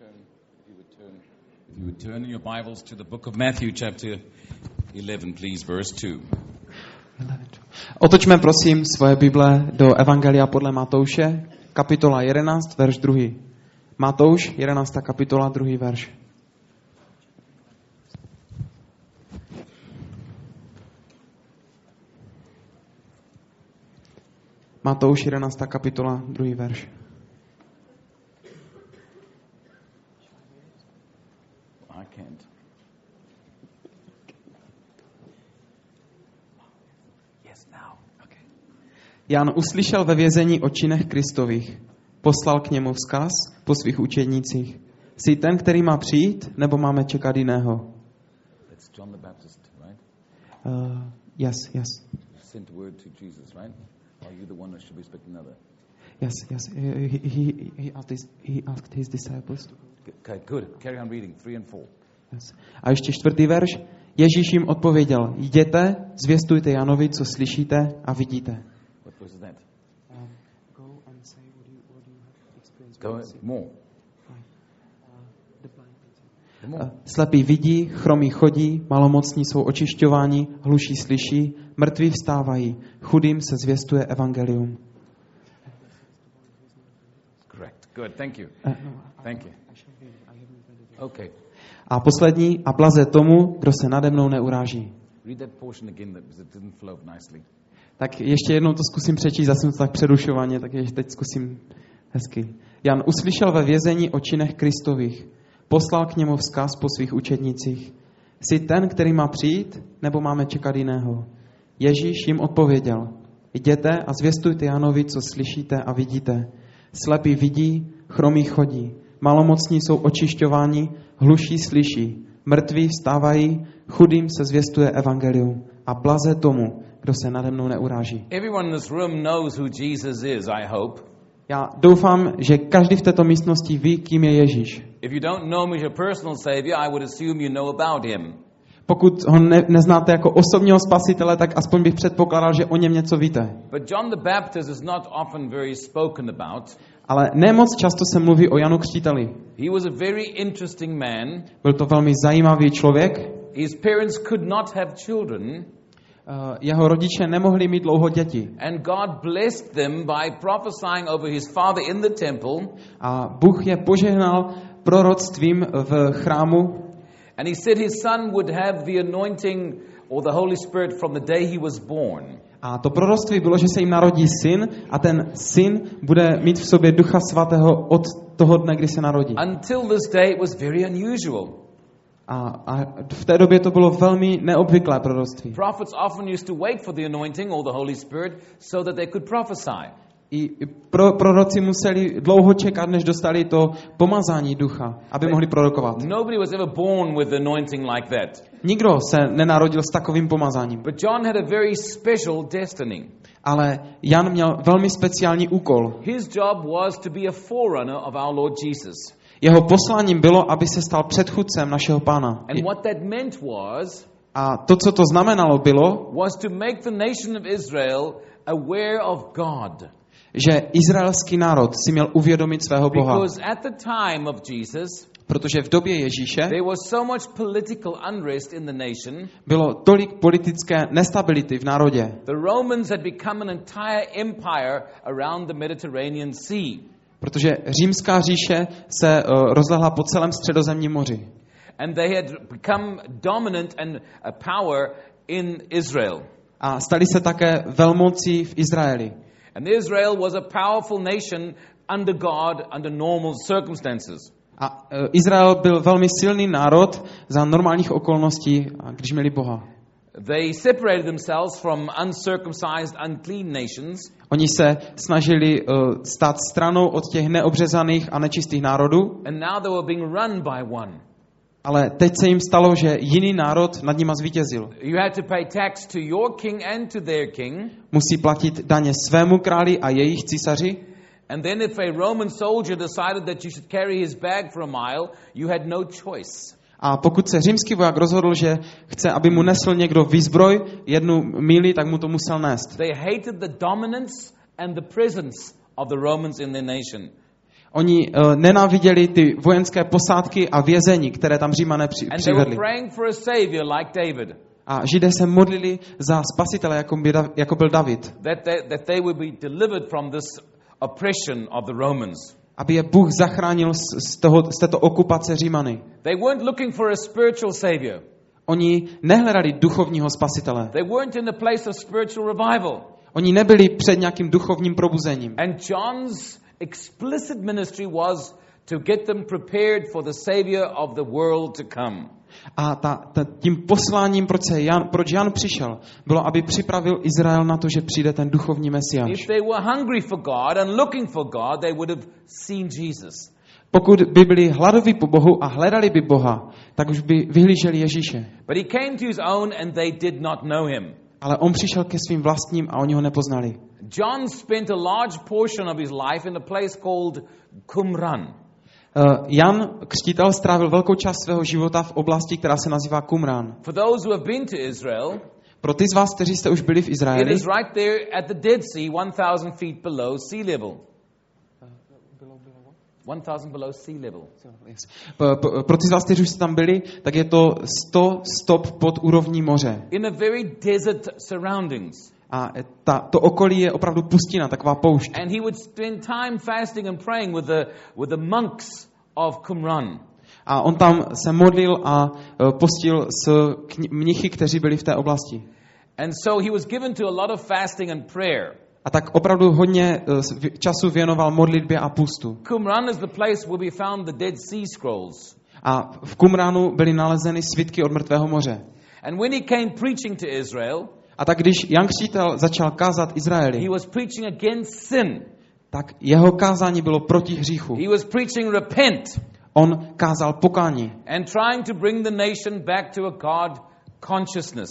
turn, if you would turn, if you would turn in your Bibles to the book of Matthew, chapter 11, please, verse 2. Otočme prosím svoje Bible do Evangelia podle Matouše, kapitola 11, verš 2. Matouš, 11. kapitola, 2. verš. Matouš, 11. kapitola, 2. verš. I can't. Yes, now. Okay. Jan uslyšel ve vězení o činech Kristových. Poslal k němu vzkaz po svých učednících. Jsi ten, který má přijít, nebo máme čekat jiného? That's John the Baptist, right? Uh, yes, yes, sent word to Jesus, right? Are you the one that should be expecting another? yes, yes. He, he, he, asked his, he asked his disciples. Okay, good. Carry on reading, 3 and 4. Yes. A ještě čtvrtý verš. Ježíš jim odpověděl, jděte, zvěstujte Janovi, co slyšíte a vidíte. What verse is that? Go and say what you, what you have experienced. Go more. The more. Eh, Slepí vidí, chromí chodí, malomocní jsou očišťováni, hluší slyší, mrtví vstávají, chudým se zvěstuje evangelium. Correct. Good. Thank you. Eh, no, Thank you. Okay. A poslední, a blaze tomu, kdo se nade mnou neuráží. Read that portion again that because it didn't flow nicely. Tak ještě jednou to zkusím přečíst, zase jsem to tak přerušovaně, tak ještě teď zkusím hezky. Jan uslyšel ve vězení o činech Kristových. Poslal k němu vzkaz po svých učednicích. Jsi ten, který má přijít, nebo máme čekat jiného? Ježíš jim odpověděl. Jděte a zvěstujte Janovi, co slyšíte a vidíte. Slepí vidí, chromí chodí, malomocní jsou očišťováni, hluší slyší, mrtví vstávají, chudým se zvěstuje evangelium a blaze tomu, kdo se nade mnou neuráží. Everyone in this room knows who Jesus is, I hope. Já doufám, že každý v této místnosti ví, kým je Ježíš. If you don't know him as your personal Savior, I would assume you know about him. Pokud ho ne, neznáte jako osobního spasitele, tak aspoň bych předpokládal, že o něm něco víte. But John the Baptist is not often very spoken about. Ale ne moc často se mluví o Janu Křtíteli. He was a very interesting man. Byl to velmi zajímavý člověk. His parents could not have children, Jeho rodiče nemohli mít dlouho děti. and God blessed them by prophesying over his father in the temple. A Bůh je požehnal proroctvím v chrámu And he said his son would have the anointing or the Holy Spirit from the day he was born. a to proroctví bylo, že se jim narodí syn a ten syn bude mít v sobě ducha svatého od toho dne, kdy se narodí. Until this day, it was very unusual. A, a v té době to bylo velmi neobvyklé proroctví. Prophets often used to wait for the anointing or the Holy Spirit so that they could prophesy. I pro, proroci museli dlouho čekat, než dostali to pomazání ducha, aby mohli prorokovat. Nobody was ever born with anointing like that. Nikdo se nenarodil s takovým pomazáním. But John had a very special destiny. Ale Jan měl velmi speciální úkol. His job was to be a forerunner of our Lord Jesus. Jeho posláním bylo, aby se stal předchůdcem našeho pána. And what that meant was A to, co to znamenalo, bylo, was to make the nation of Israel aware of God. že izraelský národ si měl uvědomit svého Boha. Because at the time of Jesus, Protože v době Ježíše bylo tolik politické nestability v národě. The Romans had become an entire empire around the Mediterranean Sea. Protože římská říše se uh, rozlehla po celém středozemním moři. And they had become dominant and a power in Israel. A stali se také velmocí v Izraeli. And Israel was a powerful nation under God, under normal circumstances. A uh, Izrael byl velmi silný národ za normálních okolností, když měli Boha. They separated themselves from uncircumcised, unclean nations, Oni se snažili uh, stát stranou od těch neobřezaných a nečistých národů, and now they were being run by one. ale teď se jim stalo, že jiný národ nad nima zvítězil. You had to pay tax to your king and to their king. Musí platit daně svému králi a jejich císaři. And then, if a Roman soldier decided that you should carry his bag for a mile, you had no choice. A pokud se římský voják rozhodl, že chce, aby mu nesl někdo výzbroj jednu míli, tak mu to musel nést. They hated the dominance and the presence of the Romans in their nation. Oni uh, nenáviděli ty vojenské posádky a vězení, které tam římané při, přivedli. a savior like David, A židé se modlili za spasitele, jako, by, jako byl David. that they, that they would be delivered from this oppression of the Romans. Aby je Bůh zachránil z, toho, z této okupace římany. They weren't looking for a spiritual savior. Oni nehledali duchovního spasitele. They weren't in the place of spiritual revival. Oni nebyli před nějakým duchovním probuzením. And John's explicit ministry was to get them prepared for the savior of the world to come. A ta, ta, tím posláním, proč, se Jan, proč Jan přišel, bylo, aby připravil Izrael na to, že přijde ten duchovní mesiáš. Pokud by byli hladoví po Bohu a hledali by Boha, tak už by vyhlíželi Ježíše. But he came to his own and they did not know him. Ale on přišel ke svým vlastním a oni ho nepoznali. John spent a large portion of his life in a place called Qumran. Uh, Jan Křtitel strávil velkou část svého života v oblasti, která se nazývá Qumran. For those who have been to Israel, Pro ty z vás, kteří jste už byli v it Izraeli, is right there at the Dead Sea, 1,000 feet below sea level. 1,000 below sea level. pro ty z vás, kteří už jste tam byli, tak je to 100 stop pod úrovní moře. In a very desert surroundings. A ta, to okolí je opravdu pustina, taková poušť. And he would spend time fasting and praying with the, with the monks of Qumran. A on tam se modlil a e, postil s mnichy, kteří byli v té oblasti. And so he was given to a lot of fasting and prayer. A tak opravdu hodně e, času věnoval modlitbě a pustu. Qumran is the place where we found the Dead Sea Scrolls. A v Kumránu byly nalezeny svitky od mrtvého moře. And when he came preaching to Israel, A tak když Jan Křtitel začal kázat Izraeli, he was preaching against sin. tak jeho kázání bylo proti hříchu. He was preaching repent On kázal pokání and trying to bring the nation back to a God consciousness.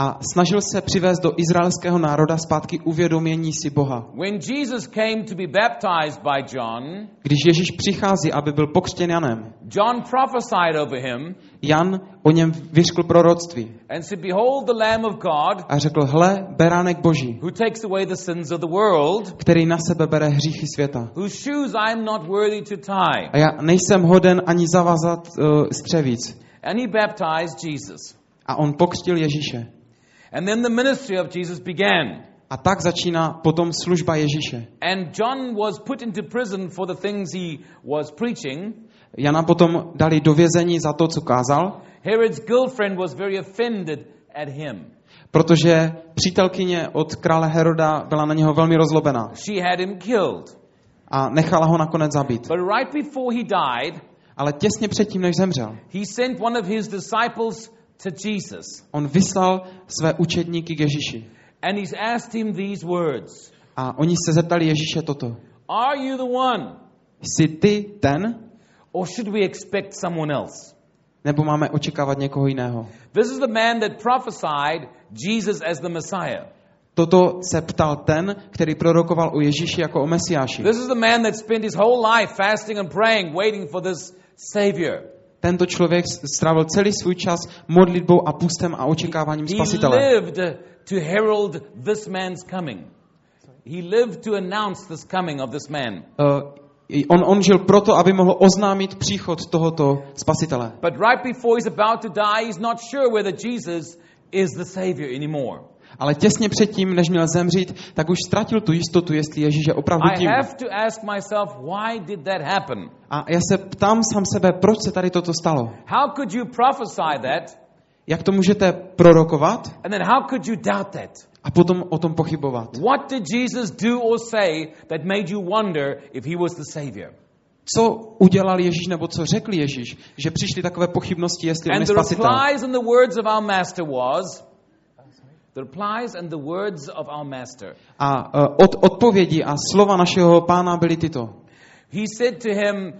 A snažil se přivést do izraelského národa zpátky uvědomění si Boha. When Jesus came to be baptized by John, Když Ježíš přichází, aby byl pokřtěn Janem, John prophesied over him Jan o něm vyřkl proroctví and said, Behold the Lamb of God a řekl, hle, beránek Boží, who takes away the sins of the world, který na sebe bere hříchy světa. whose shoes I am not worthy to tie. A já nejsem hoden ani zavazat uh, střevíc. And he baptized Jesus. A on pokřtil Ježíše. And then the ministry of Jesus began. A tak začíná potom služba Ježíše. And John was put into prison for the things he was preaching. Jana potom dali do vězení za to, co kázal, Herod's girlfriend was very offended at him. protože přítelkyně od krále Heroda byla na něho velmi rozlobená She had him killed. a nechala ho nakonec zabít. But right before he died, Ale těsně předtím, než zemřel, he sent one of his disciples to Jesus. on vyslal své učedníky k Ježíši. And he's asked him these words A oni se zeptali Ježíše toto. Are you the one? Jsi ty ten, Or should we expect someone else? nebo máme očekávat někoho jiného? This is the man that prophesied Jesus as the Messiah. Toto se ptal ten, který prorokoval o Ježíši jako o Mesiáši. This is the man that spent his whole life fasting and praying, waiting for this Savior. Tento člověk strávil celý svůj čas modlitbou a pustem a očekáváním He spasitele. lived to herald this man's coming. He lived to announce this coming of this man. Uh, on, on žil proto, aby mohl oznámit příchod tohoto spasitele. But right before he's about to die, he's not sure whether Jesus is the Savior anymore. Ale těsně předtím, než měl zemřít, tak už ztratil tu jistotu, jestli Ježíš je opravdu I tím. have to ask myself, why did that happen? A já se ptám sám sebe, proč se tady toto stalo? How could you prophesy that? Jak to můžete prorokovat And then how could you doubt that? a potom o tom pochybovat? What did Jesus do or say that made you wonder if he was the Savior? Co udělal Ježíš nebo co řekl Ježíš, že přišly takové pochybnosti, jestli on je And the spasitel? The replies and the words of our Master. A uh, od, odpovědi a slova našeho pána byly tyto. He said to him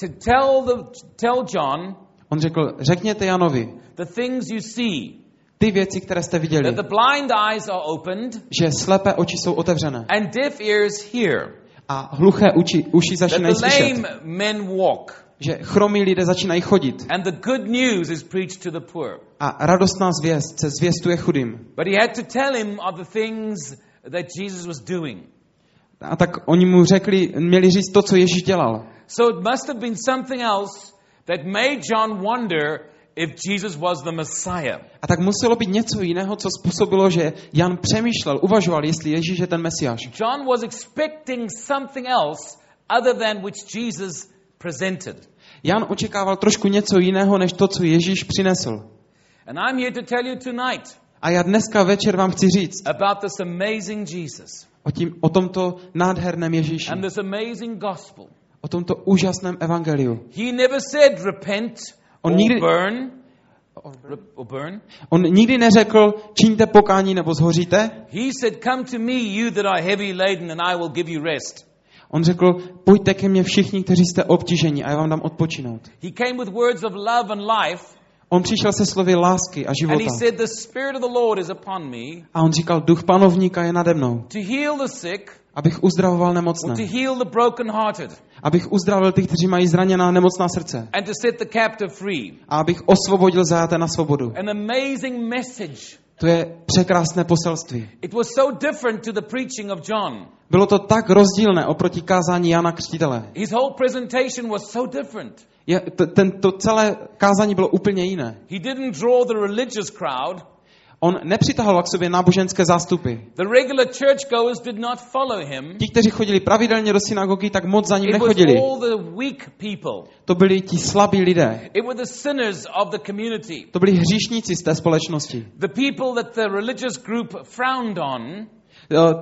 to tell the tell John On řekl, řekněte Janovi the things you see, ty věci, které jste viděli, that the blind eyes are opened že slepé oči jsou otevřené and deaf ears hear, a hluché uči, uši začínají the slyšet, lame men walk, že chromí lidé začínají chodit and the good news is preached to the poor. a radostná zvěst se zvěstuje chudým. But he had to tell him of the things that Jesus was doing. A tak oni mu řekli, měli říct to, co Ježíš dělal. So it must have been something else that made John wonder if Jesus was the Messiah. A tak muselo být něco jiného, co způsobilo, že Jan přemýšlel, uvažoval, jestli Ježíš je ten Mesiáš. John was expecting something else other than which Jesus presented. Jan očekával trošku něco jiného, než to, co Ježíš přinesl. And I'm here to tell you tonight A já dneska večer vám chci říct about this amazing Jesus o, tím, o tomto nádherném Ježíši, and this amazing gospel. o tomto úžasném evangeliu. He never said repent On or nikdy- burn. Burn. On nikdy neřekl, čiňte pokání nebo zhoříte. He said, Come to me, you that are heavy laden, and I will give you rest. On řekl, pojďte ke mně všichni, kteří jste obtíženi a já vám dám odpočinout. He came with words of love and life, On přišel se slovy lásky a and života. he said, The Spirit of the Lord is upon me A on říkal, duch panovníka je nade mnou, to heal the sick, abych uzdravoval nemocné, to heal the brokenhearted, abych uzdravil ty, kteří mají zraněná nemocná srdce and to set the captive free. a abych osvobodil zajaté na svobodu. An amazing message. To je překrásné poselství. It was so different to the preaching of John. Bylo to tak rozdílné oproti kázání Jana Křtitele. His whole presentation was so different. Je, to, ten, to celé kázání bylo úplně jiné. He didn't draw the religious crowd. On nepřitahoval k sobě náboženské zástupy. The regular churchgoers did not follow him. Ti, kteří chodili pravidelně do synagogy, tak moc za ním It was nechodili. all the weak people. To byli ti slabí lidé. It were the sinners of the community. To byli hříšníci z té společnosti. The people that the religious group frowned on,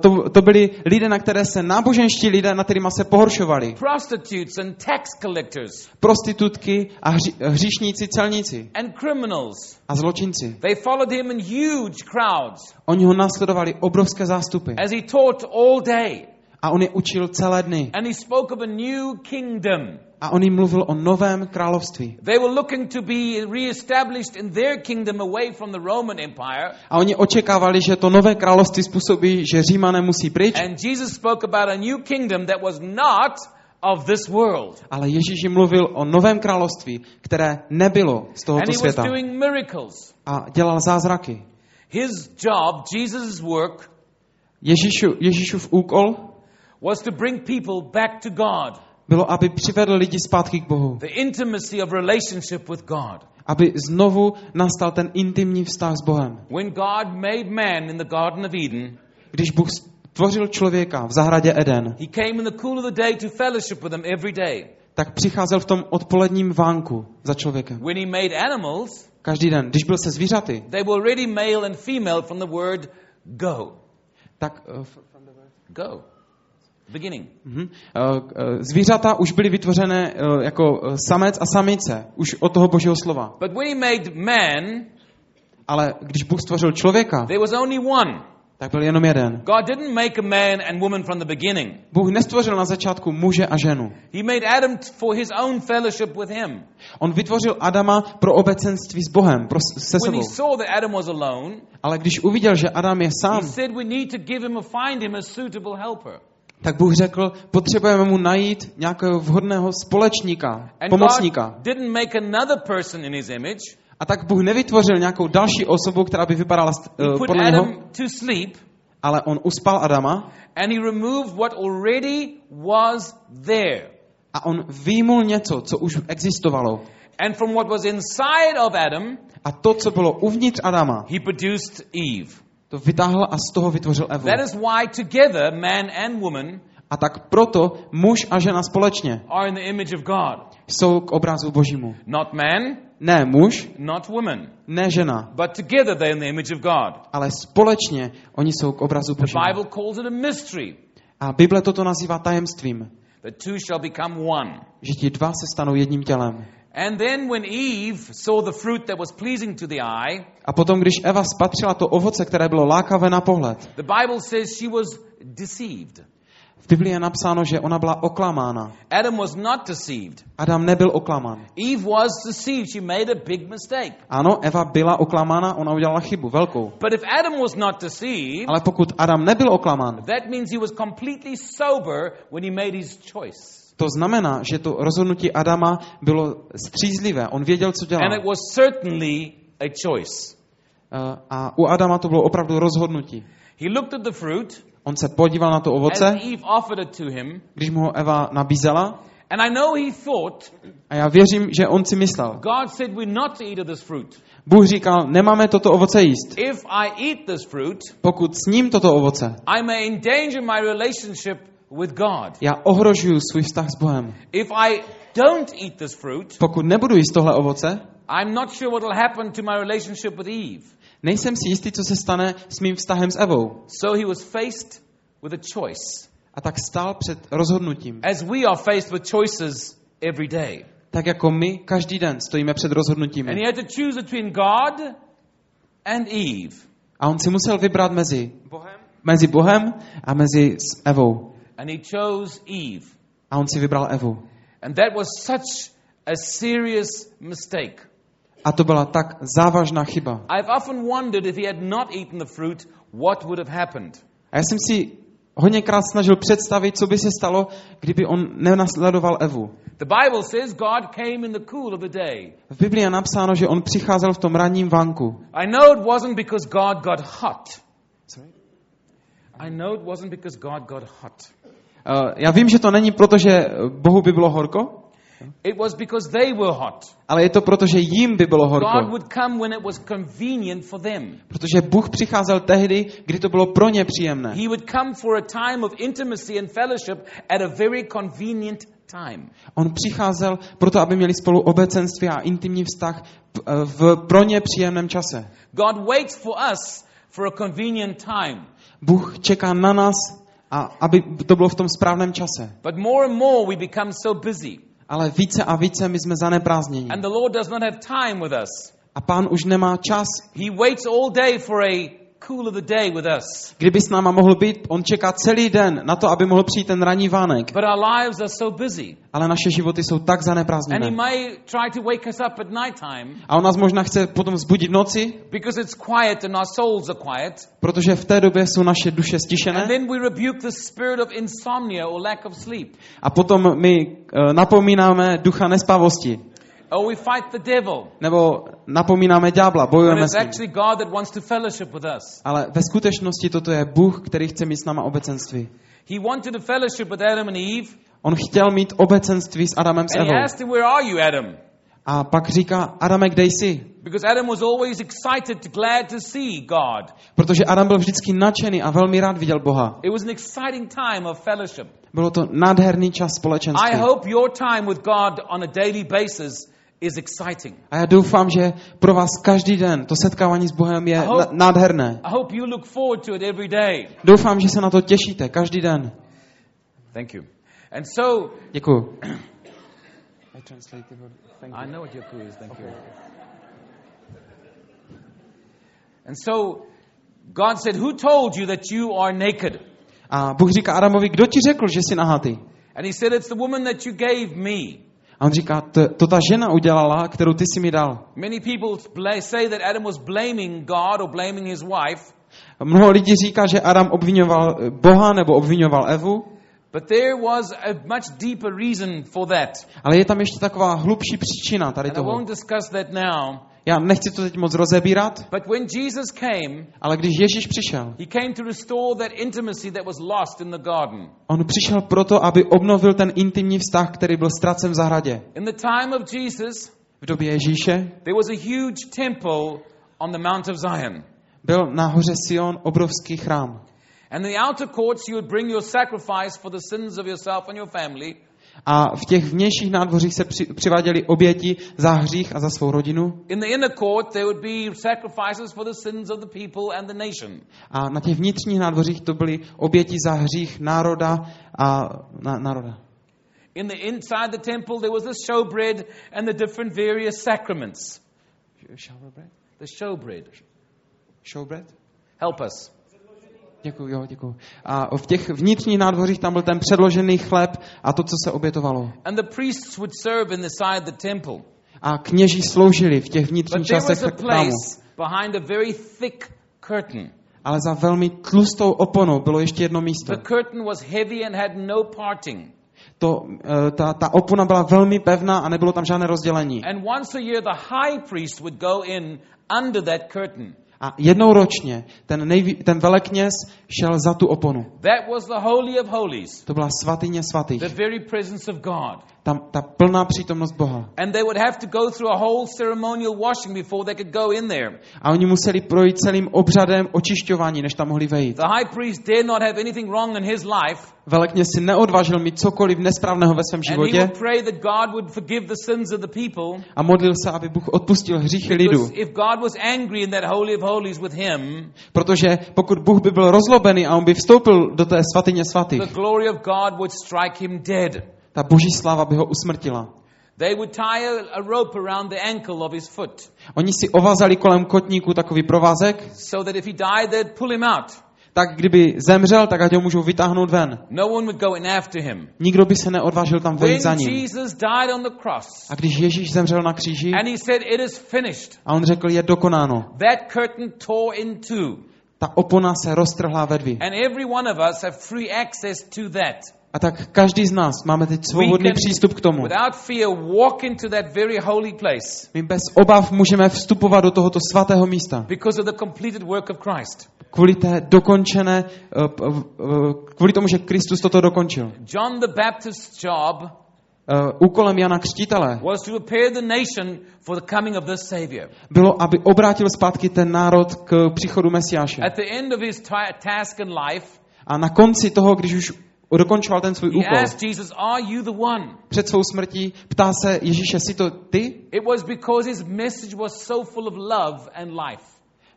To, to byli lidé, na které se náboženští lidé, na kterýma se pohoršovali. prostitutes and tax collectors Prostitutky a hři, hříšníci, celníci and criminals. a zločinci. They followed him in huge crowds Oni ho následovali obrovské zástupy. as he taught all day. A on je učil celé dny. And he spoke of a new kingdom. A on jim mluvil o novém království. They were looking to be reestablished in their kingdom away from the Roman Empire. A oni očekávali, že to nové království způsobí, že Římané musí pryč. And Jesus spoke about a new kingdom that was not of this world. Ale Ježíš jim mluvil o novém království, které nebylo z And tohoto he was světa. doing miracles. A dělal zázraky. His job, Jesus' work, Ježíšu, Ježíšův úkol was to bring people back to God. Bylo, aby přivedl lidi zpátky k Bohu. The intimacy of relationship with God. Aby znovu nastal ten intimní vztah s Bohem. When God made man in the Garden of Eden, Když Bůh stvořil člověka v zahradě Eden, he came in the cool of the day to fellowship with him every day. tak přicházel v tom odpoledním vánku za člověkem. When he made animals, Každý den. Když byl se zvířaty, they were already male and female from the word go. tak eh, f- Go. Beginning. eh, zvířata už byly vytvořené eh, jako samec a samice, už od toho božího slova. But when he made man, Ale když Bůh stvořil člověka, there was only one. tak byl jenom jeden. God didn't make a man and woman from the beginning. Bůh nestvořil na začátku muže a ženu. He made Adam for his own fellowship with him. On vytvořil Adama pro obecenství s Bohem, pro, se When sebou. he saw that Adam was alone, Ale když uviděl, že Adam je he sám, said we need to give him a find him a suitable helper. Tak Bůh řekl, potřebujeme mu najít nějakého vhodného společníka, pomocníka. God didn't make another person in his image. A tak Bůh nevytvořil nějakou další osobu, která by vypadala uh, podle něho, Adam to sleep ale on uspal Adama and he removed what already was there. a on výjimul něco, co už existovalo. And from what was inside of Adam, A to, co bylo uvnitř Adama, he produced Eve. To vytáhl a z toho vytvořil Evu. That is why together man and woman A tak proto muž a žena společně are in the image of God. jsou k obrazu božímu. Not man, Ne muž, not woman, ne žena, but together they're in the image of God. ale společně oni jsou k obrazu The božímu. Bible calls it a mystery A Bible toto nazývá tajemstvím, that two shall become one. že ti dva se stanou jedním tělem. And then when Eve saw the fruit that was pleasing to the eye, A potom, když Eva spatřila to ovoce, které bylo lákavé na pohled, the Bible says she was deceived. v Biblii je napsáno, že ona byla oklamána. Adam was not deceived. Adam nebyl oklamán. Eve was deceived. She made a big mistake. Ano, Eva byla oklamána, ona udělala chybu, velkou. But if Adam was not deceived, Ale pokud Adam nebyl oklamán, that means he was completely sober when he made his choice. To znamená, že to rozhodnutí Adama bylo střízlivé. On věděl, co dělal. And it was certainly a choice. Eh, A u Adama to bylo opravdu rozhodnutí. He looked at the fruit On se podíval na to as ovoce, Eve offered it to him. když mu ho Eva nabízela. And I know he thought, A já věřím, že on si myslel. God said we're not to eat of this fruit. Bůh říkal, nemáme toto ovoce jíst. If I eat this fruit, Pokud sním toto ovoce, I may endanger my relationship with God. já ohrožuju svůj vztah s Bohem. If I don't eat this fruit, Pokud nebudu jíst tohle ovoce, I'm not sure what will happen to my relationship with Eve. nejsem si jistý, co se stane s mým vztahem s Evou. So he was faced with a choice, A tak stál před rozhodnutím. as we are faced with choices every day. Tak jako my každý den stojíme před rozhodnutími. And he had to choose between God and Eve. A on si musel vybrat mezi Bohem, mezi Bohem a mezi s Evou. And he chose Eve. A on si vybral Evu. And that was such a serious mistake. A to byla tak závažná chyba. I've often wondered if he had not eaten the fruit, what would have happened. A já jsem si hodněkrát snažil představit, co by se stalo, kdyby on nenasledoval Evu. The Bible says God came in the cool of the day. V Biblii je napsáno, že on přicházel v tom ranním vanku. I know it wasn't because God got hot. I know it wasn't because God got hot. Uh, já vím, že to není proto, že Bohu by bylo horko, It was because they were hot. ale je to proto, že jim by bylo God horko. would come when it was convenient for them. Protože Bůh přicházel tehdy, kdy to bylo pro ně příjemné. He would come for a time of intimacy and fellowship at a very convenient time. On přicházel proto, aby měli spolu obecenství a intimní vztah eh, v pro ně příjemném čase. God waits for us for a convenient time. Bůh čeká na nás, a aby to bylo v tom správném čase. But more and more we become so busy. Ale více a více my jsme zaneprázdněni. And the Lord does not have time with us. A pán už nemá čas. He waits all day for a cool of the day with us. Kdyby s náma mohl být, on čeká celý den na to, aby mohl přijít ten ranní vánek. But our lives are so busy. Ale naše životy jsou tak And he zaneprázdněné. may try to wake us up at night time A on nás možná chce potom vzbudit v noci, because it's quiet and our souls are quiet. protože v té době jsou naše duše And stišené. then we rebuke the spirit of insomnia or lack of sleep. A potom my eh, napomínáme ducha nespavosti. Or we fight the devil. Nebo napomínáme ďábla, bojujeme s ním. God that wants to fellowship with us. Ale ve skutečnosti toto je Bůh, který chce mít s náma obecenství. He wanted a fellowship with Adam and Eve. On chtěl mít obecenství s Adamem s And he Evou. asked him, Where are you, Adam? A pak říká, Adame, kde jsi? Because Adam was always excited, glad to see God. Protože Adam byl vždycky nadšený a velmi rád viděl Boha. It was an exciting time of fellowship. Bylo to nádherný čas společenství. I hope your time with God on a daily basis is exciting. A já doufám, že pro vás každý den to setkávání s Bohem je Aho. na- nádherné. I hope you look forward to it every day. Doufám, že se na to těšíte každý den. Thank you. And so, Děkuju. I know what your clue is, thank you. And so, God said, Who told you that you are naked? A Bůh říká Adamovi, kdo ti řekl, že jsi nahatý? And he said, It's the woman that you gave me. A on říká, to, to ta žena udělala, kterou ty si mi dal. Many people say that Adam was blaming God or blaming his wife, Mnoho lidí říká, že Adam obvinoval Boha nebo obvinoval Evu, but there was a much deeper reason for that. ale je tam ještě taková hlubší příčina tady And I toho. won't discuss that now. Já nechci to teď moc rozebírat, But when Jesus came, ale když Ježíš přišel, he came to restore that intimacy that was lost in the garden. on přišel proto, aby obnovil ten intimní vztah, který byl ztracen v zahradě. In the time of Jesus, V době Ježíše there was a huge temple on the Mount of Zion. byl na hoře Sion obrovský chrám. And in the outer courts, you would bring your sacrifice for the sins of yourself and your family. A v těch vnějších nádvořích se při, přiváděly oběti za hřích a za svou rodinu. In the inner court, there would be sacrifices for the sins of the people and the nation. A na těch vnitřních nádvořích to byly oběti za hřích národa a na, národa. In the inside the temple, there was the showbread and the different various sacraments. The showbread. Showbread? Help us. Děkuji, jo, děkuji. A v těch vnitřních nádvořích tam byl ten předložený chléb a to, co se obětovalo. And the priests would serve inside the temple. A kněží sloužili v těch vnitřních částech chrámu. behind a very thick curtain. Ale za velmi tlustou oponou bylo ještě jedno místo. The curtain was heavy and had no parting. To, eh, ta, ta opona byla velmi pevná a nebylo tam žádné rozdělení. And once a year, the high priest would go in under that curtain. A jednou ročně ten, nejví, ten velekněz šel za tu oponu. That was the Holy of Holies, To byla svatyně svatých. the very presence of God. Tam ta plná přítomnost Boha. And they would have to go through a whole ceremonial washing before they could go in there. A oni museli projít celým obřadem očišťování, než tam mohli vejít. The high priest dare not have anything wrong in his life, Velekněz si neodvážil mít cokoliv nesprávného ve svém životě a modlil se, aby Bůh odpustil hříchy lidu. Protože pokud Bůh by byl rozlobený a on by vstoupil do té svatyně svatých, ta boží sláva by ho usmrtila. They would tie a, rope around the ankle of his foot Oni si ovázali kolem kotníku takový provázek, so that if he died, they'd pull him out. tak kdyby zemřel, tak ať ho můžou vytáhnout ven. No one would go in after him. Nikdo by se neodvážil tam vejít za When ním. Jesus died on the cross A když Ježíš zemřel na kříži and he said, It is finished, a on řekl, je dokonáno, that curtain tore in two. ta opona se roztrhla ve dvě. And every one of us have free access to that. A tak každý z nás máme teď svobodný přístup k tomu. My bez obav můžeme vstupovat do tohoto svatého místa. Kvůli té dokončené, eh, eh, kvůli tomu, že Kristus toto dokončil. John the Baptist's job Eh, Úkolem Jana Křtítele bylo, aby obrátil zpátky ten národ k příchodu Mesiáše. A na konci toho, když už dokončoval ten svůj úkol, asked Jesus, Are you the one? před svou smrtí ptá se Ježíše, jsi to ty? It was because his message was so full of love and life.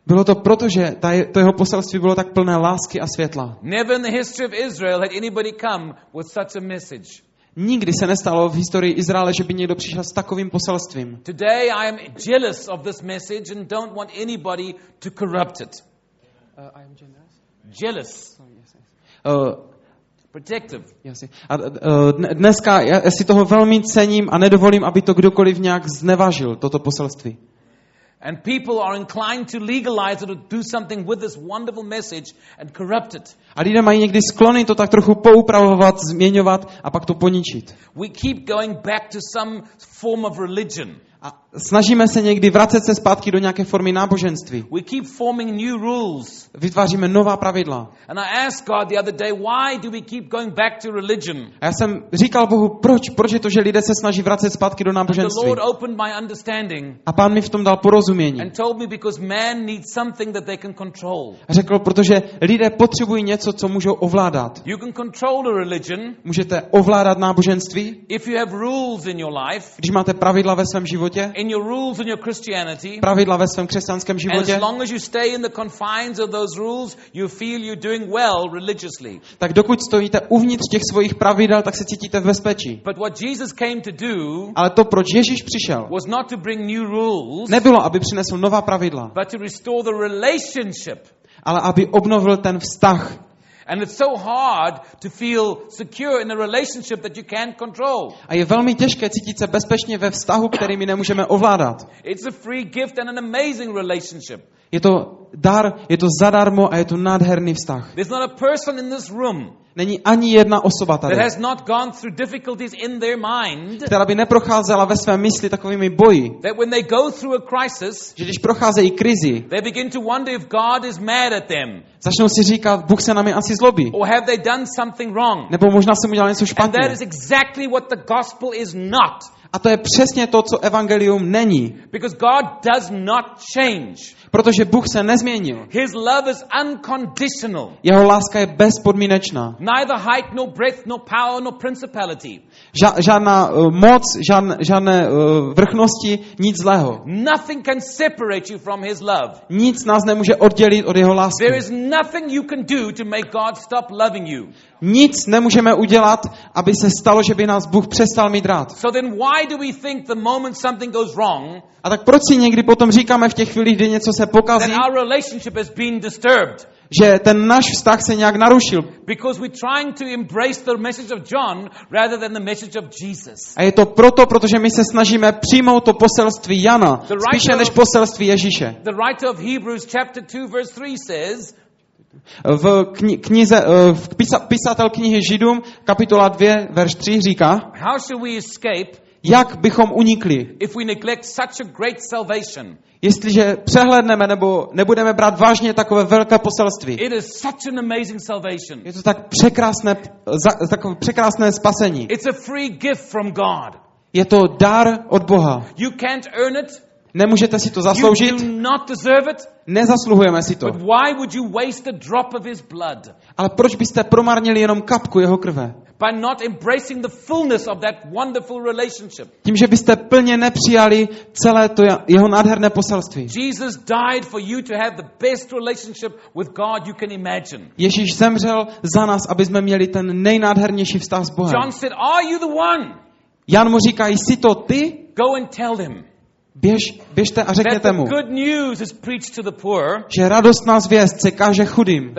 Bylo to proto, že ta, to jeho poselství bylo tak plné lásky a světla. Never in the history of Israel had anybody come with such a message. Nikdy se nestalo v historii Izraele, že by někdo přišel s takovým poselstvím. Today I am jealous of this message and don't want anybody to corrupt it. Jealous, Uh, protective. jasně. A dne- dneska já, já si toho velmi cením a nedovolím, aby to kdokoliv nějak znevažil, toto poselství. And people are inclined to legalize it or do something with this wonderful message and corrupt it. A lidé mají někdy sklony to tak trochu poupravovat, změňovat a pak to poničit. We keep going back to some form of religion. A snažíme se někdy vracet se zpátky do nějaké formy náboženství. We keep forming new rules. Vytváříme nová pravidla. And I asked God the other day, why do we keep going back to religion? A já jsem říkal Bohu, proč? Proč je to, že lidé se snaží vracet zpátky do The náboženství? Lord opened my understanding A pán mi v tom dal porozumění. and told me because man needs something that they can control. A řekl, protože lidé potřebují něco, co můžou ovládat. You can control a religion Můžete ovládat náboženství, if you have rules in your life, když máte pravidla ve svém životě, in your rules in your Christianity. pravidla ve svém křesťanském And životě, as long as you stay in the confines of those rules, you feel you're doing well religiously. tak dokud stojíte uvnitř těch svých pravidel, tak se cítíte v bezpečí. But what Jesus came to do Ale to, proč Ježíš přišel, was not to bring new rules, nebylo, aby přinesl nová pravidla, but to restore the relationship. ale aby obnovil ten vztah. And it's so hard to feel secure in a relationship that you can't control. A je velmi těžké cítit se bezpečně ve vztahu, který my nemůžeme ovládat. It's a free gift and an amazing relationship. Je to dar, je to zadarmo a je to nádherný vztah. There's not a person in this room Není ani jedna osoba tady, that has not gone through difficulties in their mind která by neprocházela ve své mysli takovými boji, that when they go through a crisis, že když procházejí krizi, they begin to wonder if God is mad at them začnou si říkat, Bůh se na mě asi zlobí, or have they done something wrong. nebo možná jsem udělal něco And špatně. that is exactly what the gospel is not. A to je přesně to, co evangelium není. Because God does not change. Protože Bůh se nezměnil. His love is unconditional. Jeho láska je bezpodmínečná. Neither height, nor breadth, nor power, nor principality. Ža- žádná uh, moc, žádné, žádné uh, vrchnosti, nic zlého. Nothing can separate you from His love. Nic nás nemůže oddělit od jeho lásky. There is nothing you can do to make God stop loving you. Nic nemůžeme udělat, aby se stalo, že by nás Bůh přestal mít rád. So then why do we think the moment something goes wrong, A tak proč si někdy potom říkáme v těch chvílích, kdy něco se that pokazí, our relationship has been disturbed? že ten náš vztah se nějak narušil. Because we're trying to embrace the message of John rather than the message of Jesus. A je to proto, protože my se snažíme přijmout to poselství Jana, spíše než poselství Ježíše. The writer of Hebrews chapter 2 verse 3 says, V kni- knize, eh, v pisa, pisatel knihy Židům, kapitola 2, verš 3 říká, How shall we escape Jak bychom unikli, if we neglect such a great salvation. jestliže přehledneme nebo nebudeme brát vážně takové velké poselství? It is such an amazing salvation. Je to tak překrásné, takové překrásné spasení. It's a free gift from God. Je to dar od Boha. You can't earn it. Nemůžete si to zasloužit, nezasluhujeme si to. Ale proč byste promarnili jenom kapku jeho krve? By not embracing the fullness of that wonderful relationship. Tím, že byste plně nepřijali celé to jeho nádherné poselství. Jesus died for you to have the best relationship with God you can imagine. Ježíš zemřel za nás, aby jsme měli ten nejnádhernější vztah s Bohem. John said, Are you the one? Jan mu říká, jsi to ty? Go and tell them Běž, běžte a řekněte mu, good news is preached to the poor, že radostná zvěst se káže chudým,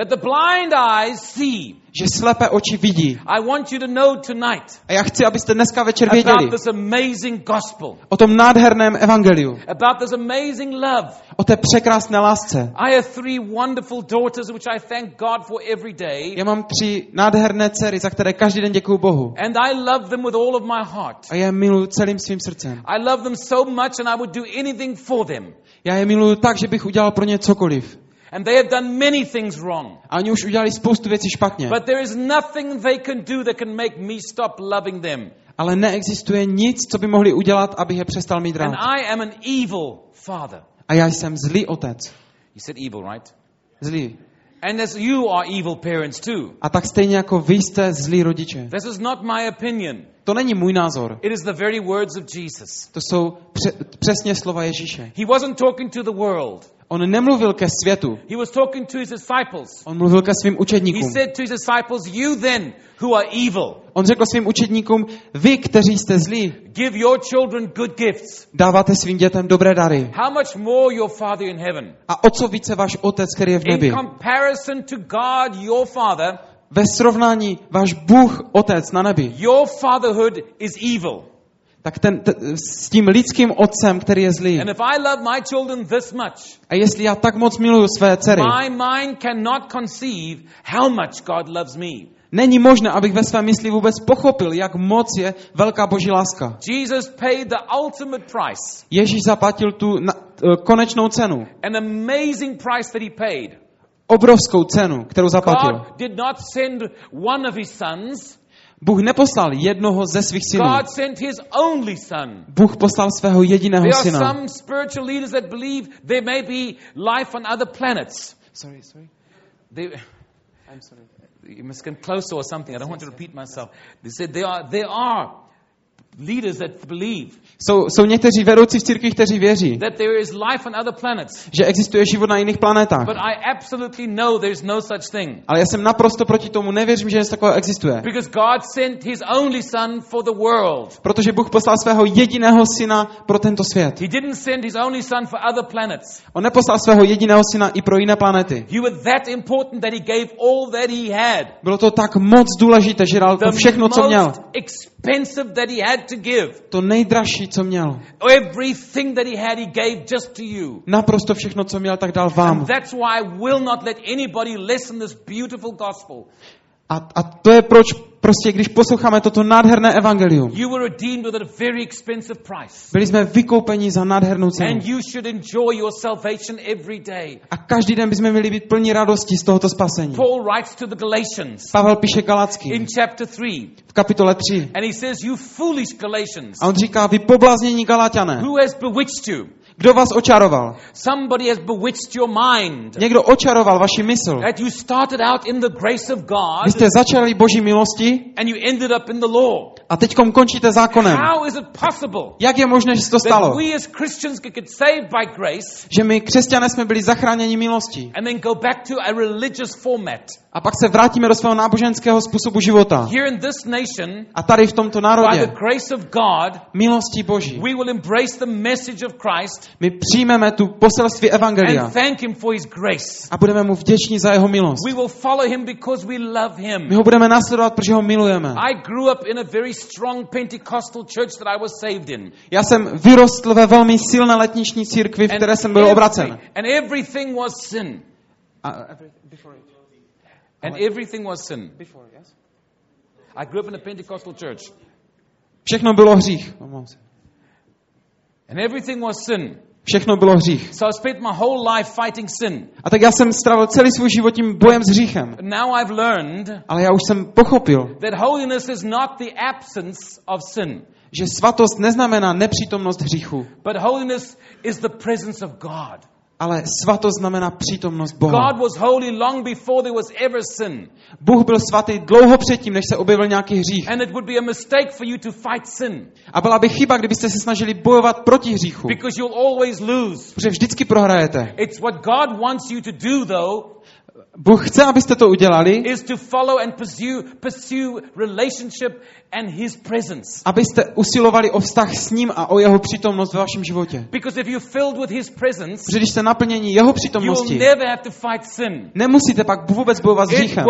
že slepé oči vidí. I want you to know tonight A já chci, abyste dneska večer věděli about this amazing gospel, o tom nádherném evangeliu, about this amazing love. o té překrásné lásce. I have three wonderful daughters, which I thank God for every day. Já mám tři nádherné dcery, za které každý den děkuju Bohu. And I love them with all of my heart. A já je miluju celým svým srdcem. I love them so much, and I would do anything for them. Já je miluju tak, že bych udělal pro ně cokoliv. And they have done many things wrong. A oni už udělali spoustu věcí špatně. But there is nothing they can do that can make me stop loving them. Ale neexistuje nic, co by mohli udělat, abych je přestal mít rád. And I am an evil father. A já jsem zlý otec. You said evil, right? Zlý. And as you are evil parents too. A tak stejně jako vy jste zlí rodiče. This is not my opinion. To není můj názor. It is the very words of Jesus. To jsou pře- přesně slova Ježíše. He wasn't talking to the world. On nemluvil ke světu. He was talking to his disciples. On mluvil ke svým He učedníkům. said to his disciples, You then who are evil, On řekl svým učedníkům, vy, kteří jste zlí, give your children good gifts. dáváte svým dětem dobré dary. How much more your Father in heaven? A o co více váš otec, který je v nebi? In comparison to God, your Father, Ve srovnání váš Bůh, otec na nebi, your fatherhood is evil. Tak ten, t- s tím lidským otcem, který je zlý. And if I love my children this much, A jestli já tak moc miluju své dcery, my mind cannot conceive how much God loves me. není možné, abych ve své mysli vůbec pochopil, jak moc je velká boží láska. Jesus paid the ultimate price, Ježíš zaplatil tu na, t- konečnou cenu, an amazing price that he paid. obrovskou cenu, kterou zaplatil. God did not send one of his sons, Bůh neposlal jednoho ze svých synů. God sent his only son. Bůh poslal svého jediného There are some spiritual leaders that believe there may be life on other planets. Sorry, sorry. They, I'm sorry. you must get closer or something. I don't want to repeat myself. They said there are, there are leaders that believe Jsou, jsou někteří vedoucí v církvi, kteří věří, that there is life on other planets. že existuje život na jiných planetách. But I absolutely know there's no such thing. Ale já jsem naprosto proti tomu, nevěřím, že něco takového existuje. Because God sent his only son for the world. Protože Bůh poslal svého jediného syna pro tento svět. He didn't send his only son for other planets. On neposlal svého jediného syna i pro jiné planety. He was that important that he gave all that he had. Bylo to tak moc důležité, že dal to všechno, co měl. expensive that he had to give. To nejdražší, co měl. Everything that he had, he gave just to you. Naprosto všechno, co měl, tak dal vám. And that's why I will not let anybody listen this beautiful gospel. A, a to je proč prostě, když posloucháme toto nádherné evangelium, byli jsme vykoupeni za nádhernou cenu. A každý den bychom měli být plní radosti z tohoto spasení. Pavel píše Galackým in chapter 3, v kapitole 3. and he says, You foolish Galatians, A on říká, vy pobláznění Galatiané, kdo vás očaroval? Somebody has bewitched your mind. Někdo očaroval vaši mysl. That you started out in the grace of Vy God jste začali boží milosti and you ended up in the law. A teď končíte zákonem. Jak je možné, že se to stalo? Že my křesťané jsme byli zachráněni milostí. a pak se vrátíme do svého náboženského způsobu života. A tady v tomto národě, milostí Boží, my přijmeme tu poselství Evangelia a budeme mu vděční za jeho milost. My ho budeme následovat, protože ho milujeme. I grew up in a very strong Pentecostal church that I was saved in. Já jsem vyrostl ve velmi silné letniční církvi, v které jsem byl obracen. and everything was sin. And everything was sin. I grew up in a Pentecostal church. Všechno bylo hřích. And everything was sin. Všechno bylo hřích. So I spent my whole life fighting sin. A tak já jsem strávil celý svůj život tím bojem s hříchem. Now I've learned Ale já už jsem pochopil, that holiness is not the absence of sin, že svatost neznamená nepřítomnost hříchu, but holiness is the presence of God. Ale svatost znamená přítomnost Boha. God was holy long before there was ever sin. Bůh byl svatý dlouho předtím, než se objevil nějaký hřích. And it would be a mistake for you to fight sin A byla by chyba, kdybyste se snažili bojovat proti hříchu. because you'll always lose. Protože vždycky prohrajete. It's what God wants you to do though Bůh chce, abyste to udělali, is to follow and pursue pursue relationship and his presence. abyste usilovali o vztah s ním a o jeho přítomnost ve vašem životě. Because if you're filled with his presence, Protože když jste naplněni jeho přítomnosti, never have to fight sin. nemusíte pak vůbec bojovat s hříchem.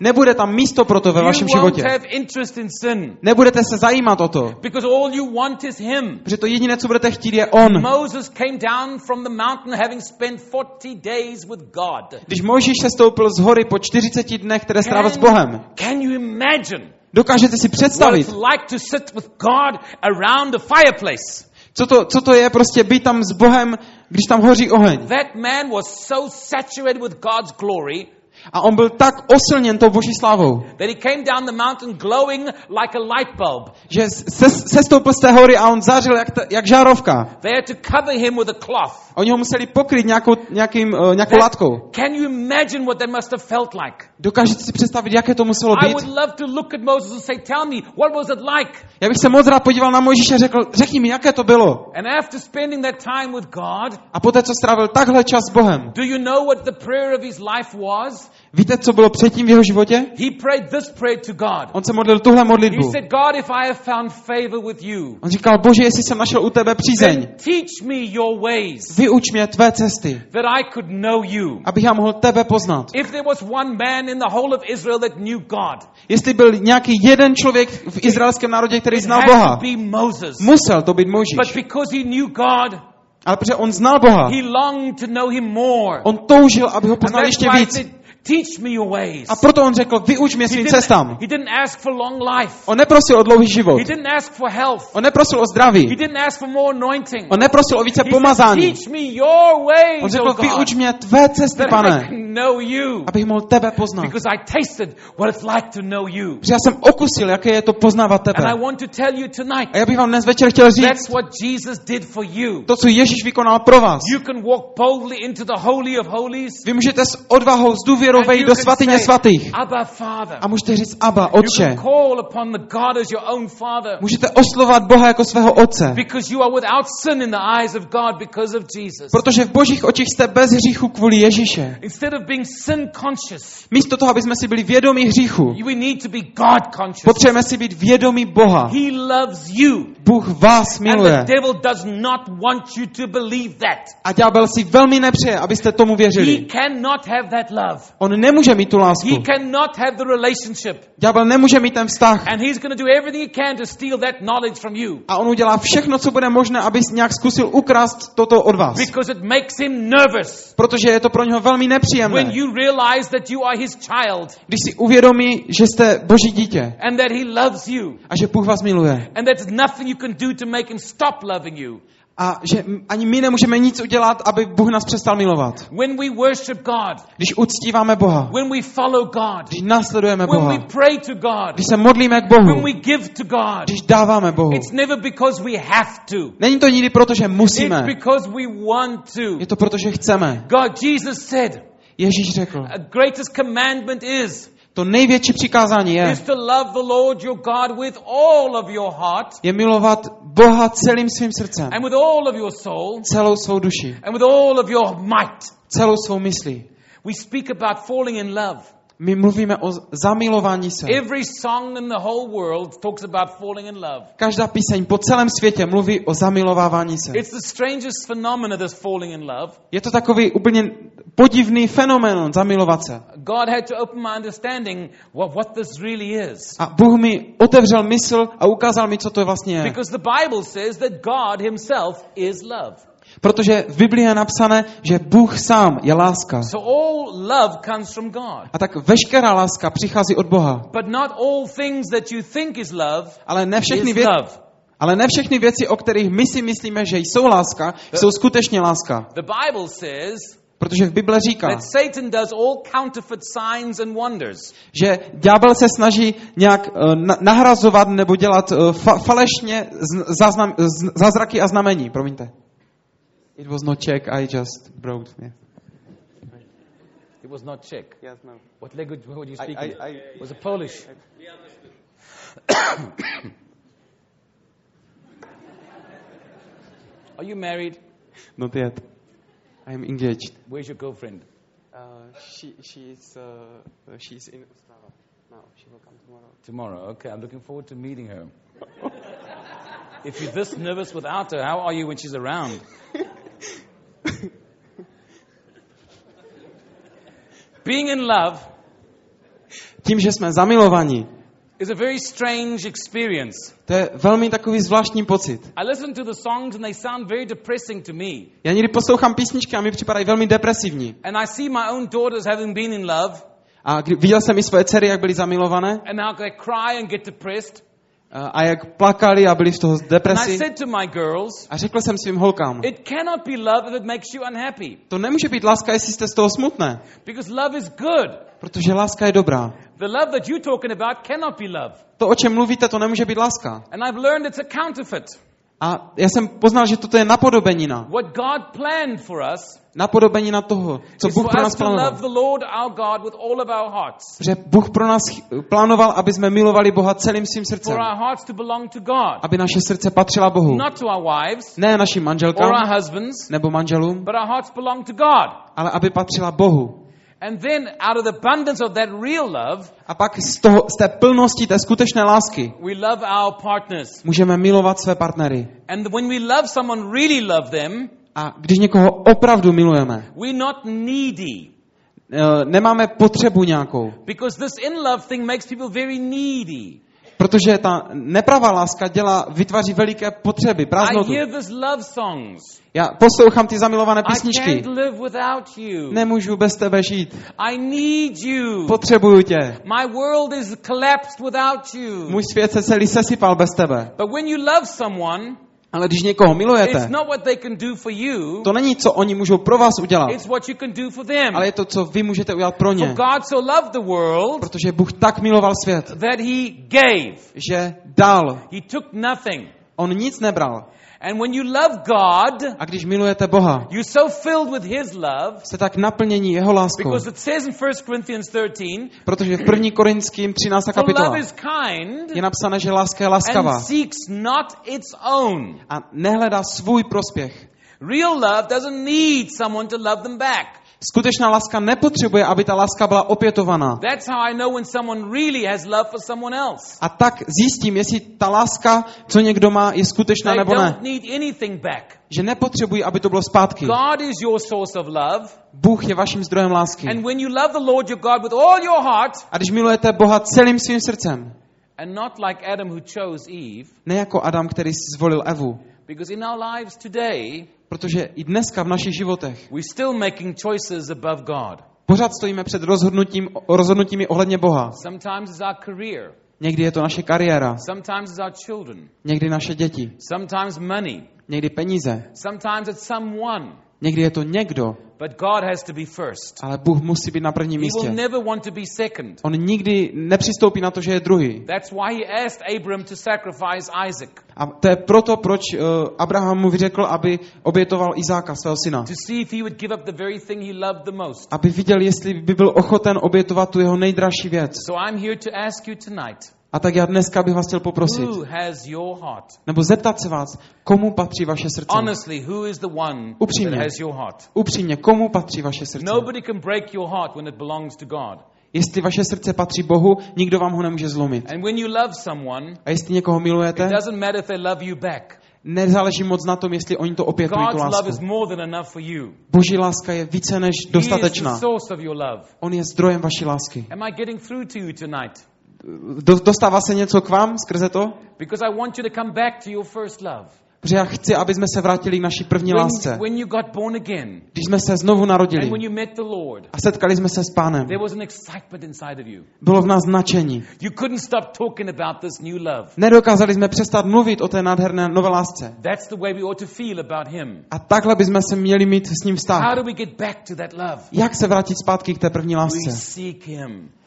Nebude tam místo pro to ve vašem You won't životě. have interest in sin Nebudete se zajímat o to, because all you want is him. protože to jediné, co budete chtít, je on. Moses came down from the mountain having spent 40 days with God. Když Mojžíš se stoupil z hory po 40 dnech, které strávil s Bohem, can you imagine dokážete si představit, like to sit with God around the fireplace? co to, co to je prostě být tam s Bohem, když tam hoří oheň. That man was so saturated with God's glory A on byl tak osilněn tou boží slávou, that he came down the mountain glowing like a light bulb. že se, se stoupil z té hory a on zářil jak, ta, jak žárovka. They had to cover him with a cloth. Oni ho museli pokryt nějakou, nějakým, uh, nějakou That- látkou. can you imagine what that must have felt like? Dokážete si představit, jaké to muselo I být? would love to look at Moses and say, Tell me, what was it like? Já bych se moc rád podíval na Mojžíše a řekl, řekni mi, jaké to bylo. And after spending that time with God, A poté, co strávil takhle čas s Bohem, do you know what the prayer of his life was? Víte, co bylo předtím v jeho životě? He prayed this prayer to God. On se modlil tuhle He modlitbu. said, God, if I have found favor with you, On říkal, Bože, jestli jsem našel u tebe přízeň, teach me your ways vyuč mě tvé cesty, that I could know you. abych já mohl tebe poznat. If there was one man in the whole of Israel that knew God, Jestli byl nějaký jeden člověk v izraelském národě, který it znal had to Boha, be Moses. musel to být But Mojžíš. because he knew God, Ale protože on znal Boha, he longed to know him more. on toužil, aby ho poznal ještě he víc. Teach me your ways. A proto on řekl, vyuč mě He svým cestám. he didn't ask for long life. On neprosil o dlouhý život. He didn't ask for health. On neprosil o He zdraví. didn't ask for more anointing. On neprosil o více He said, pomazání. teach me your ways, On řekl, God, vyuč mě tvé cesty, pane, know you. abych mohl tebe poznat. Because I tasted what it's like to know you. Protože já jsem okusil, jaké je to poznávat And I tebe. want to tell you tonight, A já bych vám dnes večer chtěl říct, that's what Jesus did for you. to, co Ježíš vykonal pro vás. You can walk boldly into the Holy of Holies. Vy můžete s odvahou, s důvěrou you do svatyně svatých. A můžete říct, Abba, Otče. Můžete oslovat Boha jako svého Otce. Protože v božích očích jste bez hříchu kvůli Ježíše. Místo toho, aby jsme si byli vědomí hříchu, potřebujeme si být vědomí Boha. Bůh vás miluje. A ďábel si velmi nepřeje, abyste tomu He věřili. On nemůže mít tu lásku. He cannot have the relationship. Ďábel nemůže mít ten vztah. And he's going to do everything he can to steal that knowledge from you. A on udělá všechno, co bude možné, aby nějak zkusil ukrást toto od vás. Because it makes him nervous Protože je to pro něho velmi when nepříjemné. you realize that you are his child Když si uvědomí, že jste boží dítě and that he loves you a že Bůh vás miluje. and that there's nothing you can do to make him stop loving you. A že ani my nemůžeme nic udělat, aby Bůh nás přestal milovat. When we worship God, Když uctíváme Boha, when we follow God, když následujeme when we Boha, pray to God, když se modlíme k when Bohu, we give to God, když dáváme Bohu. it's never because we have to. Není to nikdy proto, že It's musíme. because we want to. Je to proto, že chceme. God, Jesus said, Ježíš řekl, greatest commandment is, to největší přikázání je, je milovat Boha celým svým srdcem, celou svou might. celou svou myslí. We speak about falling in love. My mluvíme o zamilování se. Every song in the whole world talks about falling in love. Každá píseň po celém světě mluví o zamilovávání se. It's the strangest phenomenon, this falling in love. Je to takový úplně podivný fenomén zamilovat se. God had to open my understanding what, what this really is. A Bůh mi otevřel mysl a ukázal mi, co to vlastně je. Because the Bible says that God himself is love. Protože v Biblii je napsané, že Bůh sám je láska. So all love comes from God. A tak veškerá láska přichází od Boha. But not all things that you think is love Ale ne všechny, věci, ale ne všechny věci, o kterých my si myslíme, že jsou láska, jsou skutečně láska. The Bible says Protože v Bible říká, že ďábel se snaží nějak eh, na- nahrazovat nebo dělat eh, fa- falešně záznam, zázraky a znamení. Promiňte. It was not Czech, I just broke. Yeah. It was not Czech. Yes, no. What language were you I- speaking? I- I- was it Polish? Are you married? Not yet. I am engaged. Where's your girlfriend? Uh, she, she's, uh, she's in Ostrava. Now, she will come tomorrow. Tomorrow. Okay, I'm looking forward to meeting her. if you're this nervous without her, how are you when she's around? Being in love Tím, že jsme zamilovaní, is a very strange experience. to je velmi takový zvláštní pocit. I listen to the songs and they sound very depressing to me. Já někdy poslouchám písničky a mi připadají velmi depresivní. And I see my own daughters having been in love A viděl jsem i svoje dcery, jak byly zamilované and how they cry and get depressed. A, jak plakali a byli z toho depresi. A řekl jsem svým holkám, it cannot be love if it makes you unhappy. to nemůže být láska, jestli jste z toho smutné, Because love is good. protože láska je dobrá. The love that you're talking about cannot be love. To, o čem mluvíte, to nemůže být láska. And I've learned it's a counterfeit. A já jsem poznal, že toto je napodobenina. What God planned for us Napodobenina toho, co Bůh pro nás plánoval. Že Bůh pro nás plánoval, aby jsme milovali Boha celým svým srdcem. Aby naše srdce patřila Bohu. Ne našim manželkám nebo manželům, ale aby patřila Bohu. And then out of the abundance of that real love, A pak z, toho, z té plnosti té skutečné lásky we love our partners. můžeme milovat své partnery. And when we love someone, really love them, A když někoho opravdu milujeme, we're not needy. eh, nemáme potřebu nějakou, Because this in love thing makes people very needy. Protože ta nepravá láska dělá, vytváří veliké potřeby, prázdnotu. Já poslouchám ty zamilované písničky. Nemůžu bez tebe žít. Potřebuju tě. Můj svět se celý sesypal bez tebe. But when you love someone, Ale když někoho milujete, to není, co oni můžou pro vás udělat, ale je to, co vy můžete udělat pro ně. Protože Bůh tak miloval svět, že dal. On nic nebral. And when you love God, A když milujete Boha, you're so filled with his love jste tak naplnění jeho láskou. because it says in 1 Corinthians 13, Protože v 1. Korinským 13. for kapitola je napsané, že láska je laskavá and seeks not its own. a nehledá svůj prospěch. Real love doesn't need someone to love them back. Skutečná láska nepotřebuje, aby ta láska byla opětovaná. That's how I know when someone really has love for someone else. A tak zjistím, jestli ta láska, co někdo má, je skutečná They nebo ne. don't need anything back. Že nepotřebují, aby to bylo zpátky. God is your source of love. Bůh je vaším zdrojem lásky. And when you love the Lord your God with all your heart, A když milujete Boha celým svým srdcem, and not like Adam who chose Eve, ne jako Adam, který si zvolil Evu, because in our lives today, protože i dneska v našich životech we're still making choices above God. pořád stojíme před rozhodnutím, rozhodnutími ohledně Boha. Sometimes it's our career. Někdy je to naše kariéra, Sometimes it's our children. někdy naše děti, Sometimes money. někdy peníze, Sometimes it's someone. Někdy je to někdo, But God has to be first. ale Bůh musí být na prvním He will místě. never want to be second. On nikdy nepřistoupí na to, že je druhý. That's why he asked Abram to sacrifice Isaac, A to je proto, proč uh, Abraham mu vyřekl, aby obětoval Izáka, svého syna. to see if he would give up the very thing he loved the most. Aby viděl, jestli by byl ochoten obětovat tu jeho nejdražší věc. So I'm here to ask you tonight A tak já dneska bych vás chtěl poprosit, nebo zeptat se vás, komu patří vaše srdce. Honestly, who is the one Upřímně. that has your heart? Upřímně, komu patří vaše srdce? Nobody can break your heart when it belongs to God. Jestli vaše srdce patří Bohu, nikdo vám ho nemůže zlomit. And when you love someone, A jestli někoho milujete, it doesn't matter if they love you back. nezáleží moc na tom, jestli oni to opětují, tu lásku. Boží láska je více než dostatečná. On je zdrojem vaší lásky. Dostává se něco k vám skrze to? Because I want you to come back to your first love. Protože já chci, aby jsme se vrátili k naší první lásce. Když jsme se znovu narodili a setkali jsme se s pánem, bylo v nás značení. Nedokázali jsme přestat mluvit o té nádherné nové lásce. A takhle bychom se měli mít s ním vztah. Jak se vrátit zpátky k té první lásce?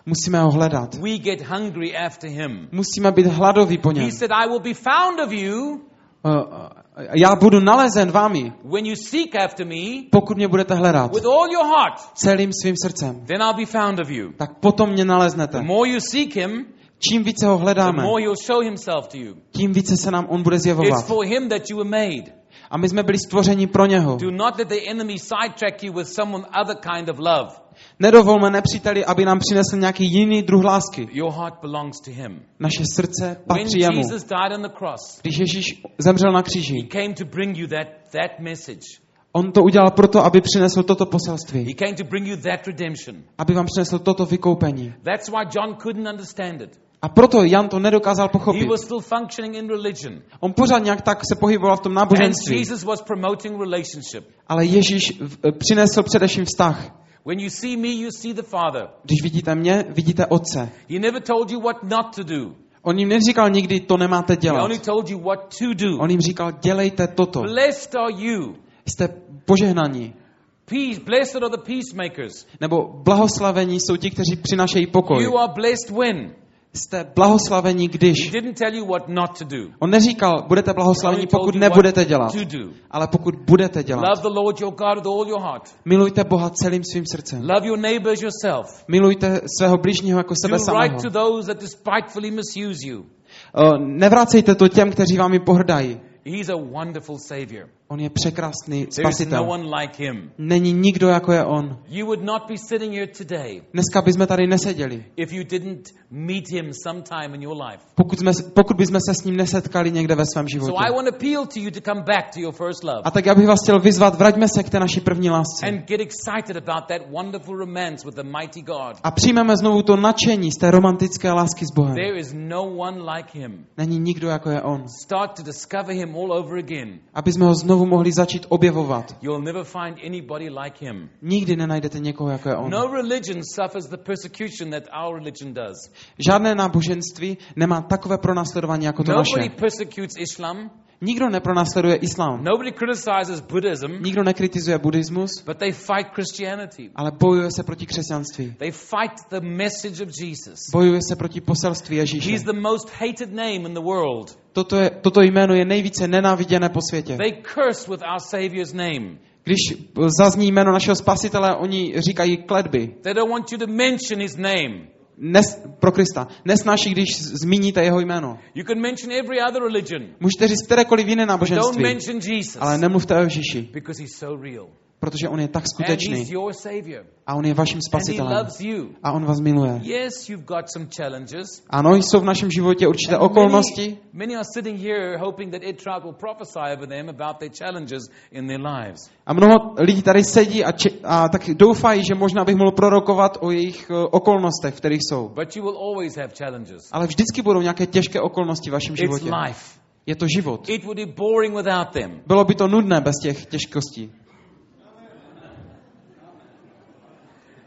Musíme ho hledat. We get hungry after Him. Musíme být hladoví po něm. He said, I will be found of you Uh, Já budu nalezen vámi, when you seek after me pokud mě budete hledat with all your heart. celým svým srdcem. Then I'll be found of you. Tak potom mě naleznete. The more you seek Him, Čím více ho the hledáme, more He'll show Himself to you. tím více se nám on bude It's zjevovat. for Him that you were made. A my jsme byli stvořeni pro něho. Do not let the enemy sidetrack you with some other kind of love. Nedovolme nepříteli, aby nám přinesl nějaký jiný druh lásky. Your heart belongs to Him. Naše srdce patří jemu. Jesus died on the cross, Když Ježíš zemřel na He kříži, came to bring you that, that message. on to udělal proto, aby přinesl toto poselství. He came to bring you that redemption. Aby vám přinesl toto vykoupení. That's why John couldn't understand it. A proto Jan to nedokázal He pochopit. On pořád nějak tak se pohyboval v tom náboženství. Ale Ježíš eh, přinesl především vztah. When you see me, you see the Father. Když vidíte mě, vidíte Otce. He never told you what not to do. On jim neříkal nikdy, to nemáte He dělat. only told you what to do. On jim říkal, dělejte toto. Blessed are you. Jste požehnaní. Peace, blessed are the peacemakers. Nebo blahoslavení jsou ti, kteří přinášejí pokoj. You are blessed when? Jste blahoslavení, když. On neříkal, budete blahoslavení, pokud nebudete dělat. Ale pokud budete dělat. Milujte Boha celým svým srdcem. Milujte svého bližního jako sebe samého. right to těm, kteří vámi pohrdají. He's a wonderful Savior. On je překrásný no spasitel. him. Není nikdo jako je on. Dneska bychom tady neseděli. Pokud, jsme, pokud bychom se s ním nesetkali někde ve svém životě. A tak já bych vás chtěl vyzvat, vraťme se k té naší první lásce. A přijmeme znovu to nadšení z té romantické lásky s Bohem. No. Není nikdo jako je on. Aby jsme ho znovu mohli začít objevovat. You'll never find anybody like him. Nikdy nenajdete někoho jako je on. No religion suffers the persecution that our religion does. Žádné náboženství nemá takové pronásledování jako to Nobody naše. persecutes Islam. Nikdo nepronásleduje islám. Nobody criticizes Buddhism, Nikdo nekritizuje buddhismus, but they fight Christianity. ale bojuje se proti křesťanství. They fight the message of Jesus. Bojuje se proti poselství Ježíše. He's the most hated name in the world. Toto, je, toto jméno je nejvíce nenáviděné po světě. They curse with our Savior's name. Když zazní jméno našeho spasitele, oni říkají kledby. They don't want you to mention his name. Nes, pro Krista. Nesnáší, když zmíníte jeho jméno. You can mention every other religion. Můžete říct kterékoliv jiné Don't náboženství, mention Jesus ale nemluvte o Ježíši, because he's so real. Protože on je tak skutečný a on je vaším spasitelem a on vás miluje. Ano, jsou v našem životě určité okolnosti a mnoho lidí tady sedí a, či, a tak doufají, že možná bych mohl prorokovat o jejich eh, okolnostech, v kterých jsou. Ale vždycky budou nějaké těžké okolnosti v vašem životě. Je to život. Bylo by to nudné bez těch těžkostí.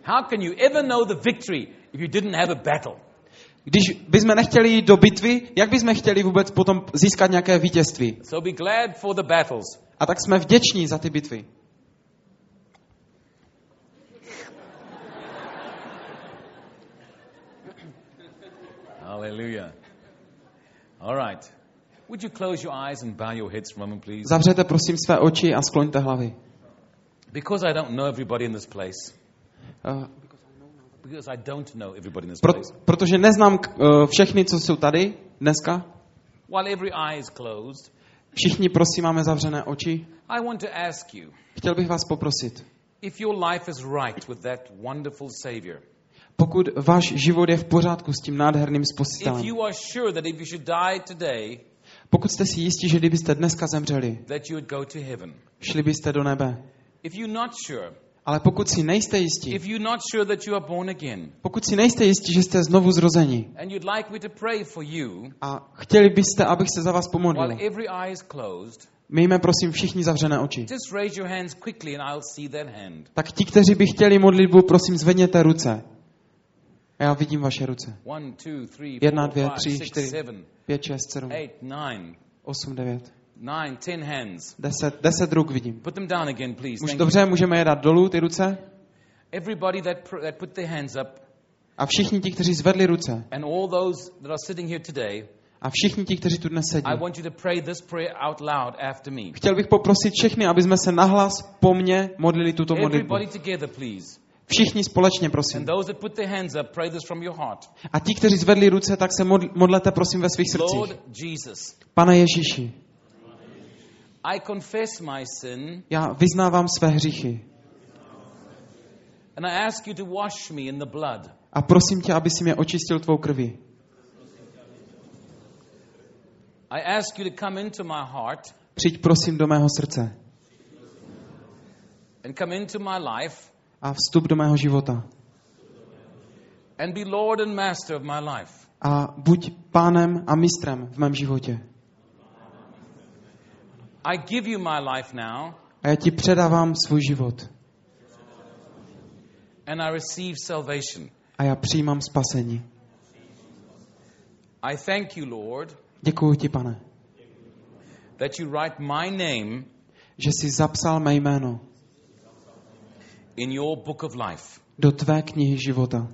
How can you ever know the victory if you didn't have a battle? Když bychom nechtěli jít do bitvy, jak bychom chtěli vůbec potom získat nějaké vítězství? So be glad for the battles. A tak jsme vděční za ty bitvy. Hallelujah. All right. Would you close your eyes and bow your heads for a moment, please? Zavřete prosím své oči a skloňte hlavy. Because I don't know everybody in this place. Pro, place. protože neznám uh, všechny, co jsou tady dneska. Všichni prosím máme zavřené oči. Chtěl bych vás poprosit, pokud váš život je v pořádku s tím nádherným spositelem, pokud jste si jistí, že kdybyste dneska zemřeli, šli byste do nebe. Ale pokud si nejste jistí, if you're not sure that you are born again, pokud si nejste jistí, že jste znovu zrozeni and you'd like me to pray for you a chtěli byste, abych se za vás while pomodlil, every eye is closed, Mějme prosím všichni zavřené oči. Tak ti, kteří by chtěli modlitbu, prosím zvedněte ruce. A já vidím vaše ruce. Jedna, dvě, tři, čtyři. seven, 5, 6, 7, eight, nine, 8, 9, nine, ten hands. 10, 10 ruk vidím. Put them down again, please. Už Thank you. dobře, můžeme je dát dolů, ty ruce. Everybody that, pr- that put their hands up A všichni ti, kteří zvedli ruce. and all those that are sitting here today, A všichni ti, kteří tu dnes sedí. I want you to pray this prayer out loud after me. Chtěl bych poprosit všechny, aby jsme se nahlas po mně modlili tuto modlitbu. Everybody together, please. Všichni společně, prosím. And those that put their hands up, pray this from your heart. A ti, kteří zvedli ruce, tak se modl- modlete, prosím, ve svých srdcích. Lord Jesus, Pane Ježíši, I confess my sin já vyznávám své hříchy and I ask you to wash me in the blood. a prosím tě, aby si mě očistil tvou krví. I ask you to come into my heart Přijď prosím do mého srdce and come into my life a vstup do mého života. and be Lord and Master of my life. A buď pánem a mistrem v mém životě. I give you my life now A já ti předávám svůj život. and I receive salvation. A já přijímám spasení. I thank you, Lord, Děkuji ti, pane, that you write my name že jsi zapsal mé jméno in your book of life. do tvé knihy života.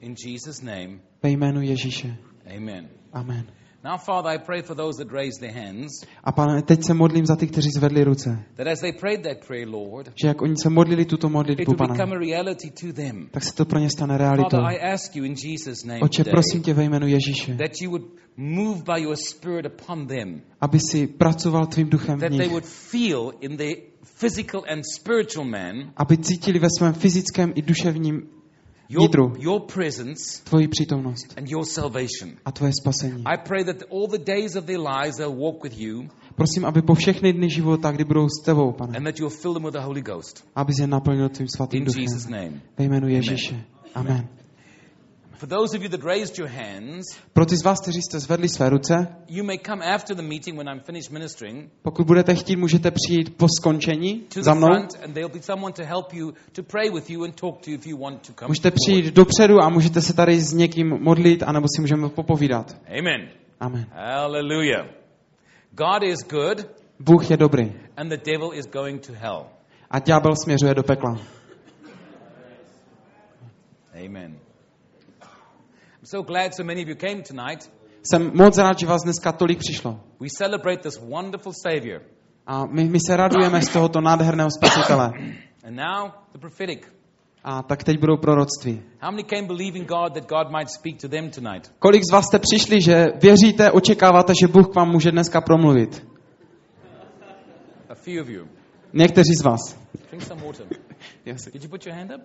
In Jesus' name, Ve jménu Ježíše. amen. Amen. Now, Father, I pray for those that raised their hands, A pane, teď se modlím za ty, kteří zvedli ruce. that as they prayed that prayer, Lord, Že jak oni se modlili tuto it modlitbu, pane, become a reality to them. tak se to pro ně stane realitou. Father, I ask you in Jesus' name Oče, prosím tě ve jménu Ježíše, that you would move by your Spirit upon them, aby si pracoval tvým duchem v that they nich, would feel in their physical and spiritual man aby cítili ve svém fyzickém i duševním your, Nitru. your presence tvoji přítomnost and your salvation. a tvoje spasení. I pray that all the days of their lives they'll walk with you Prosím, aby po všechny dny života, kdy budou s tebou, pane, and that you'll fill them with the Holy Ghost. aby je naplnil tvým svatým In duchem. Jesus' name. Ve jménu Ježíše. Amen. For those of you that raised your hands, Pro ty z vás, kteří jste zvedli své ruce, you may come after the meeting when I'm finished ministering pokud budete chtít, můžete přijít po skončení za mnou. front and there'll be someone to help you to pray with you and talk to you if you want to come. Můžete přijít dopředu a můžete se tady s někým modlit, anebo si můžeme popovídat. Amen. Amen. Hallelujah. God is good Bůh je dobrý and the devil is going to hell. a ďábel směřuje do pekla. Amen. I'm so glad so many of you came tonight. Jsem moc rád, že vás dneska tolik přišlo. We celebrate this wonderful Savior. A my, my se radujeme z tohoto nádherného spasitele. And now the prophetic. A tak teď budou proroctví. How many came believing God that God might speak to them tonight? Kolik z vás jste přišli, že věříte, očekáváte, že Bůh k vám může dneska promluvit? A few of you. Někteří z vás. Drink some water. Did you put your hand up?